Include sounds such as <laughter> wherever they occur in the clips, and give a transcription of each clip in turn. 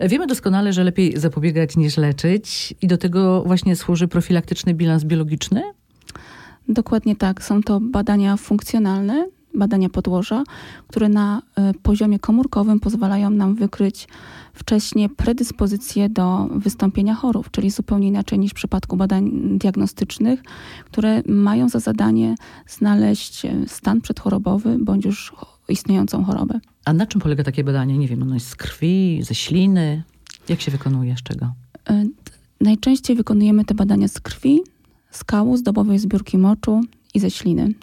Wiemy doskonale, że lepiej zapobiegać niż leczyć i do tego właśnie służy profilaktyczny bilans biologiczny? Dokładnie tak. Są to badania funkcjonalne, badania podłoża, które na e, poziomie komórkowym pozwalają nam wykryć wcześniej predyspozycje do wystąpienia chorób, czyli zupełnie inaczej niż w przypadku badań diagnostycznych, które mają za zadanie znaleźć e, stan przedchorobowy bądź już istniejącą chorobę. A na czym polega takie badanie? Nie wiem, ono jest z krwi, ze śliny? Jak się wykonuje, z czego? E, najczęściej wykonujemy te badania z krwi, z kału, z dobowej zbiórki moczu i ze śliny.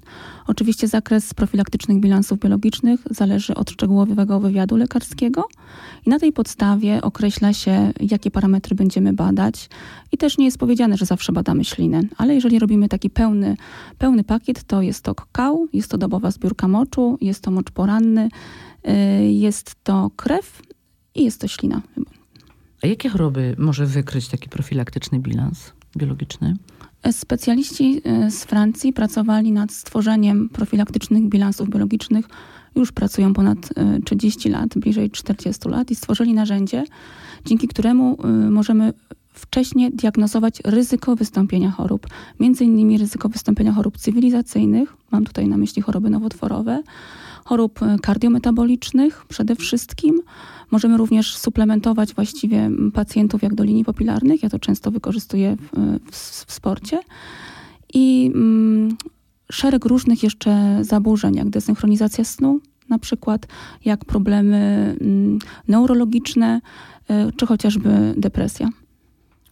Oczywiście zakres profilaktycznych bilansów biologicznych zależy od szczegółowego wywiadu lekarskiego i na tej podstawie określa się, jakie parametry będziemy badać. I też nie jest powiedziane, że zawsze badamy ślinę, ale jeżeli robimy taki pełny, pełny pakiet, to jest to kał, jest to dobowa zbiórka moczu, jest to mocz poranny, y, jest to krew i jest to ślina. A jakie choroby może wykryć taki profilaktyczny bilans biologiczny? Specjaliści e, z Francji pracowali nad stworzeniem profilaktycznych bilansów biologicznych. Już pracują ponad 30 e, lat, bliżej 40 lat i stworzyli narzędzie, dzięki któremu e, możemy wcześniej diagnozować ryzyko wystąpienia chorób, między innymi ryzyko wystąpienia chorób cywilizacyjnych, mam tutaj na myśli choroby nowotworowe, chorób kardiometabolicznych przede wszystkim. Możemy również suplementować właściwie pacjentów jak do linii popilarnych. Ja to często wykorzystuję w, w, w sporcie. I mm, szereg różnych jeszcze zaburzeń, jak desynchronizacja snu, na przykład, jak problemy mm, neurologiczne, y, czy chociażby depresja.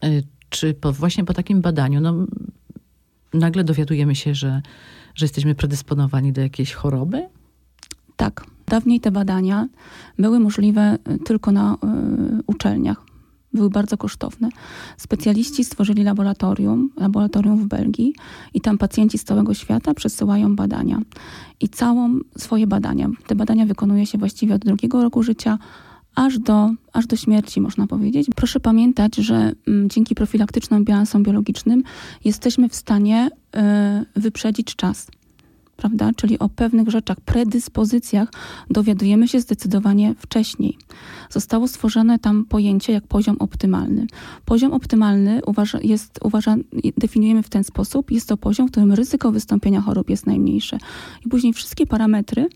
Y, czy po, właśnie po takim badaniu, no, nagle dowiadujemy się, że, że jesteśmy predysponowani do jakiejś choroby? Tak. Dawniej te badania były możliwe y, tylko na y, uczelniach. Były bardzo kosztowne. Specjaliści stworzyli laboratorium, laboratorium w Belgii i tam pacjenci z całego świata przesyłają badania. I całą swoje badania. Te badania wykonuje się właściwie od drugiego roku życia aż do, aż do śmierci, można powiedzieć. Proszę pamiętać, że mm, dzięki profilaktycznym bilansom biologicznym jesteśmy w stanie y, wyprzedzić czas prawda? Czyli o pewnych rzeczach, predyspozycjach dowiadujemy się zdecydowanie wcześniej. Zostało stworzone tam pojęcie jak poziom optymalny. Poziom optymalny uważa, jest, uważa, definiujemy w ten sposób, jest to poziom, w którym ryzyko wystąpienia chorób jest najmniejsze. I później wszystkie parametry,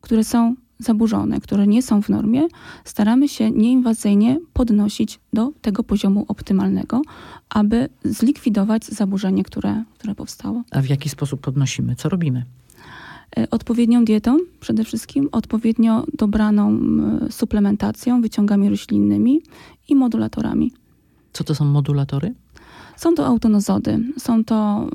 które są zaburzone, które nie są w normie, staramy się nieinwazyjnie podnosić do tego poziomu optymalnego, aby zlikwidować zaburzenie, które, które powstało. A w jaki sposób podnosimy? Co robimy? E, odpowiednią dietą przede wszystkim, odpowiednio dobraną suplementacją, wyciągami roślinnymi i modulatorami. Co to są modulatory? Są to autonozody, są to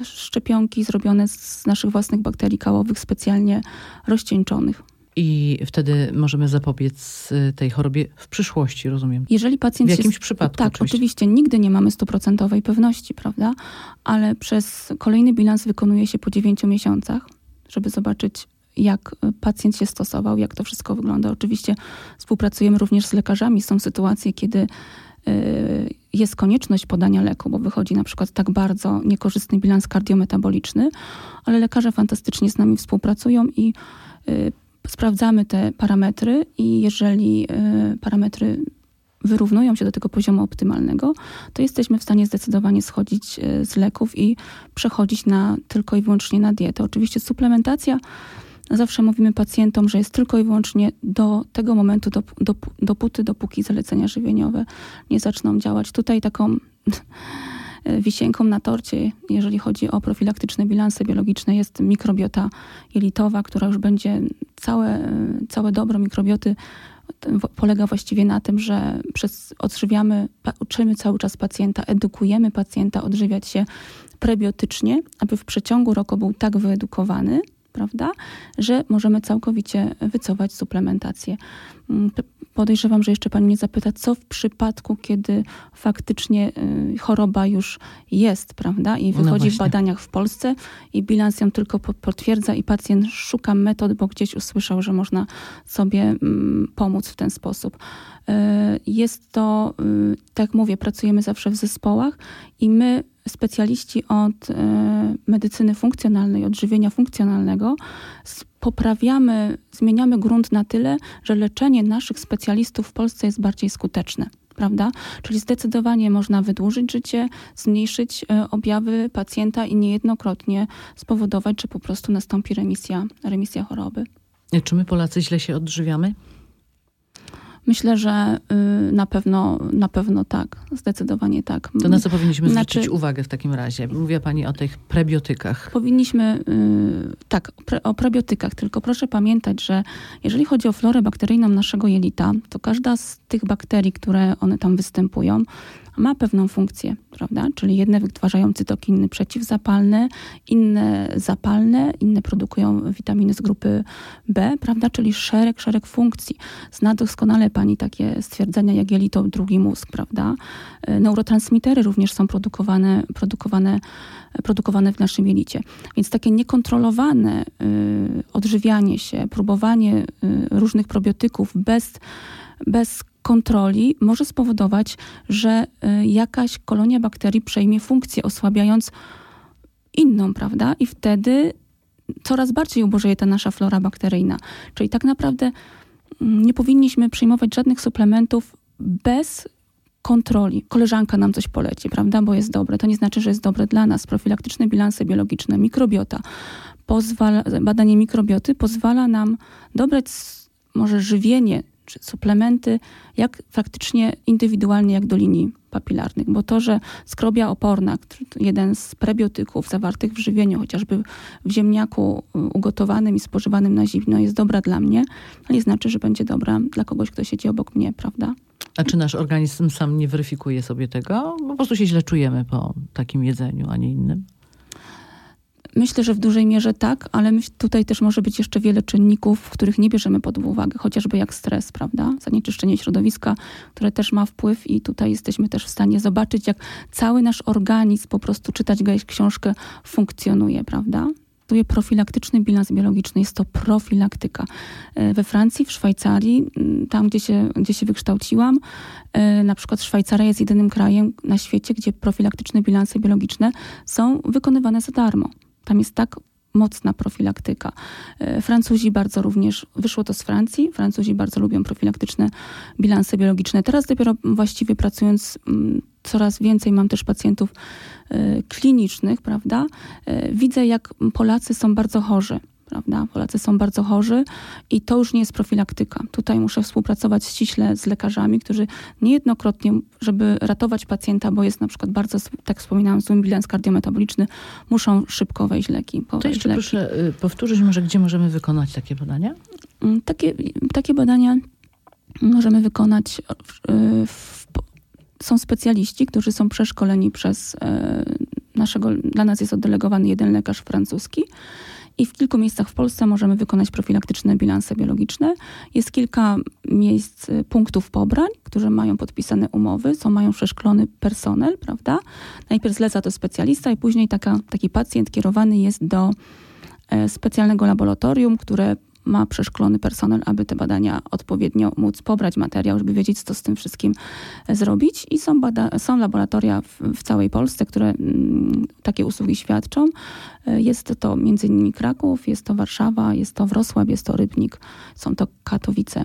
y, szczepionki zrobione z naszych własnych bakterii kałowych, specjalnie rozcieńczonych. I wtedy możemy zapobiec y, tej chorobie w przyszłości, rozumiem. Jeżeli pacjent w jakimś przypadku. Tak, oczywiście. oczywiście nigdy nie mamy stuprocentowej pewności, prawda? Ale przez kolejny bilans wykonuje się po 9 miesiącach, żeby zobaczyć, jak pacjent się stosował, jak to wszystko wygląda. Oczywiście współpracujemy również z lekarzami. Są sytuacje, kiedy y, jest konieczność podania leku, bo wychodzi na przykład tak bardzo niekorzystny bilans kardiometaboliczny, ale lekarze fantastycznie z nami współpracują i y, sprawdzamy te parametry i jeżeli y, parametry wyrównują się do tego poziomu optymalnego, to jesteśmy w stanie zdecydowanie schodzić y, z leków i przechodzić na tylko i wyłącznie na dietę. Oczywiście suplementacja, zawsze mówimy pacjentom, że jest tylko i wyłącznie do tego momentu, dopóty, dopóki zalecenia żywieniowe nie zaczną działać. Tutaj taką <laughs> wisienką na torcie, jeżeli chodzi o profilaktyczne bilanse biologiczne, jest mikrobiota jelitowa, która już będzie całe, całe dobro mikrobioty polega właściwie na tym, że przez odżywiamy, uczymy cały czas pacjenta, edukujemy pacjenta odżywiać się prebiotycznie, aby w przeciągu roku był tak wyedukowany, prawda, że możemy całkowicie wycofać suplementację. Podejrzewam, że jeszcze pani mnie zapyta, co w przypadku, kiedy faktycznie y, choroba już jest, prawda, i no wychodzi no w badaniach w Polsce i bilans ją tylko potwierdza i pacjent szuka metod, bo gdzieś usłyszał, że można sobie mm, pomóc w ten sposób. Y, jest to, y, tak mówię, pracujemy zawsze w zespołach i my specjaliści od medycyny funkcjonalnej, odżywienia funkcjonalnego poprawiamy, zmieniamy grunt na tyle, że leczenie naszych specjalistów w Polsce jest bardziej skuteczne prawda? Czyli zdecydowanie można wydłużyć życie, zmniejszyć objawy pacjenta i niejednokrotnie spowodować, że po prostu nastąpi remisja, remisja choroby. Czy my Polacy źle się odżywiamy? Myślę, że y, na pewno, na pewno tak, zdecydowanie tak. To na co powinniśmy zwrócić znaczy, uwagę w takim razie? Mówiła Pani o tych prebiotykach. Powinniśmy, y, tak, o prebiotykach, tylko proszę pamiętać, że jeżeli chodzi o florę bakteryjną naszego jelita, to każda z tych bakterii, które one tam występują, ma pewną funkcję, prawda? Czyli jedne wytwarzają cytokiny przeciwzapalne, inne zapalne, inne produkują witaminy z grupy B, prawda? Czyli szereg, szereg funkcji. Zna doskonale pani takie stwierdzenia jak jelito, drugi mózg, prawda? E, neurotransmitery również są produkowane, produkowane, produkowane w naszym jelicie. Więc takie niekontrolowane y, odżywianie się, próbowanie y, różnych probiotyków bez, bez kontroli może spowodować, że y, jakaś kolonia bakterii przejmie funkcję, osłabiając inną, prawda? I wtedy coraz bardziej ubożeje ta nasza flora bakteryjna. Czyli tak naprawdę mm, nie powinniśmy przyjmować żadnych suplementów bez kontroli. Koleżanka nam coś poleci, prawda, bo jest dobre. To nie znaczy, że jest dobre dla nas. Profilaktyczne bilanse biologiczne, mikrobiota, pozwala, badanie mikrobioty pozwala nam dobrać może żywienie czy suplementy, jak faktycznie indywidualnie, jak do linii papilarnych. Bo to, że skrobia oporna, jeden z prebiotyków zawartych w żywieniu, chociażby w ziemniaku y, ugotowanym i spożywanym na zimno, jest dobra dla mnie, to nie znaczy, że będzie dobra dla kogoś, kto siedzi obok mnie, prawda? A czy nasz organizm sam nie weryfikuje sobie tego? Po prostu się źle czujemy po takim jedzeniu, a nie innym? Myślę, że w dużej mierze tak, ale tutaj też może być jeszcze wiele czynników, których nie bierzemy pod uwagę, chociażby jak stres, prawda? Zanieczyszczenie środowiska, które też ma wpływ i tutaj jesteśmy też w stanie zobaczyć, jak cały nasz organizm, po prostu czytać książkę, funkcjonuje, prawda? profilaktyczny bilans biologiczny, jest to profilaktyka. E, we Francji, w Szwajcarii, tam gdzie się, gdzie się wykształciłam, e, na przykład Szwajcaria jest jedynym krajem na świecie, gdzie profilaktyczne bilanse biologiczne są wykonywane za darmo. Tam jest tak mocna profilaktyka. E, Francuzi bardzo również, wyszło to z Francji, Francuzi bardzo lubią profilaktyczne bilanse biologiczne. Teraz dopiero właściwie pracując mm, coraz więcej mam też pacjentów e, klinicznych, prawda? E, widzę, jak Polacy są bardzo chorzy prawda? Polacy są bardzo chorzy i to już nie jest profilaktyka. Tutaj muszę współpracować ściśle z lekarzami, którzy niejednokrotnie, żeby ratować pacjenta, bo jest na przykład bardzo, tak wspominałam, zły bilans kardiometaboliczny, muszą szybko wejść leki. To jeszcze leki. proszę y, powtórzyć może, gdzie możemy wykonać takie badania? Mm, takie, takie badania możemy wykonać w, w, są specjaliści, którzy są przeszkoleni przez e, naszego, dla nas jest oddelegowany jeden lekarz francuski i w kilku miejscach w Polsce możemy wykonać profilaktyczne bilanse biologiczne. Jest kilka miejsc, y, punktów pobrań, którzy mają podpisane umowy, są, mają przeszkolony personel, prawda? Najpierw zleca to specjalista i później taka, taki pacjent kierowany jest do e, specjalnego laboratorium, które ma przeszkolony personel, aby te badania odpowiednio móc pobrać materiał, żeby wiedzieć, co z tym wszystkim e, zrobić. I są, bada- są laboratoria w, w, całej Polsce, które mm, takie usługi świadczą. E, jest to między innymi Kraków, jest to Warszawa, jest to Wrocław, jest to Rybnik, są to Katowice.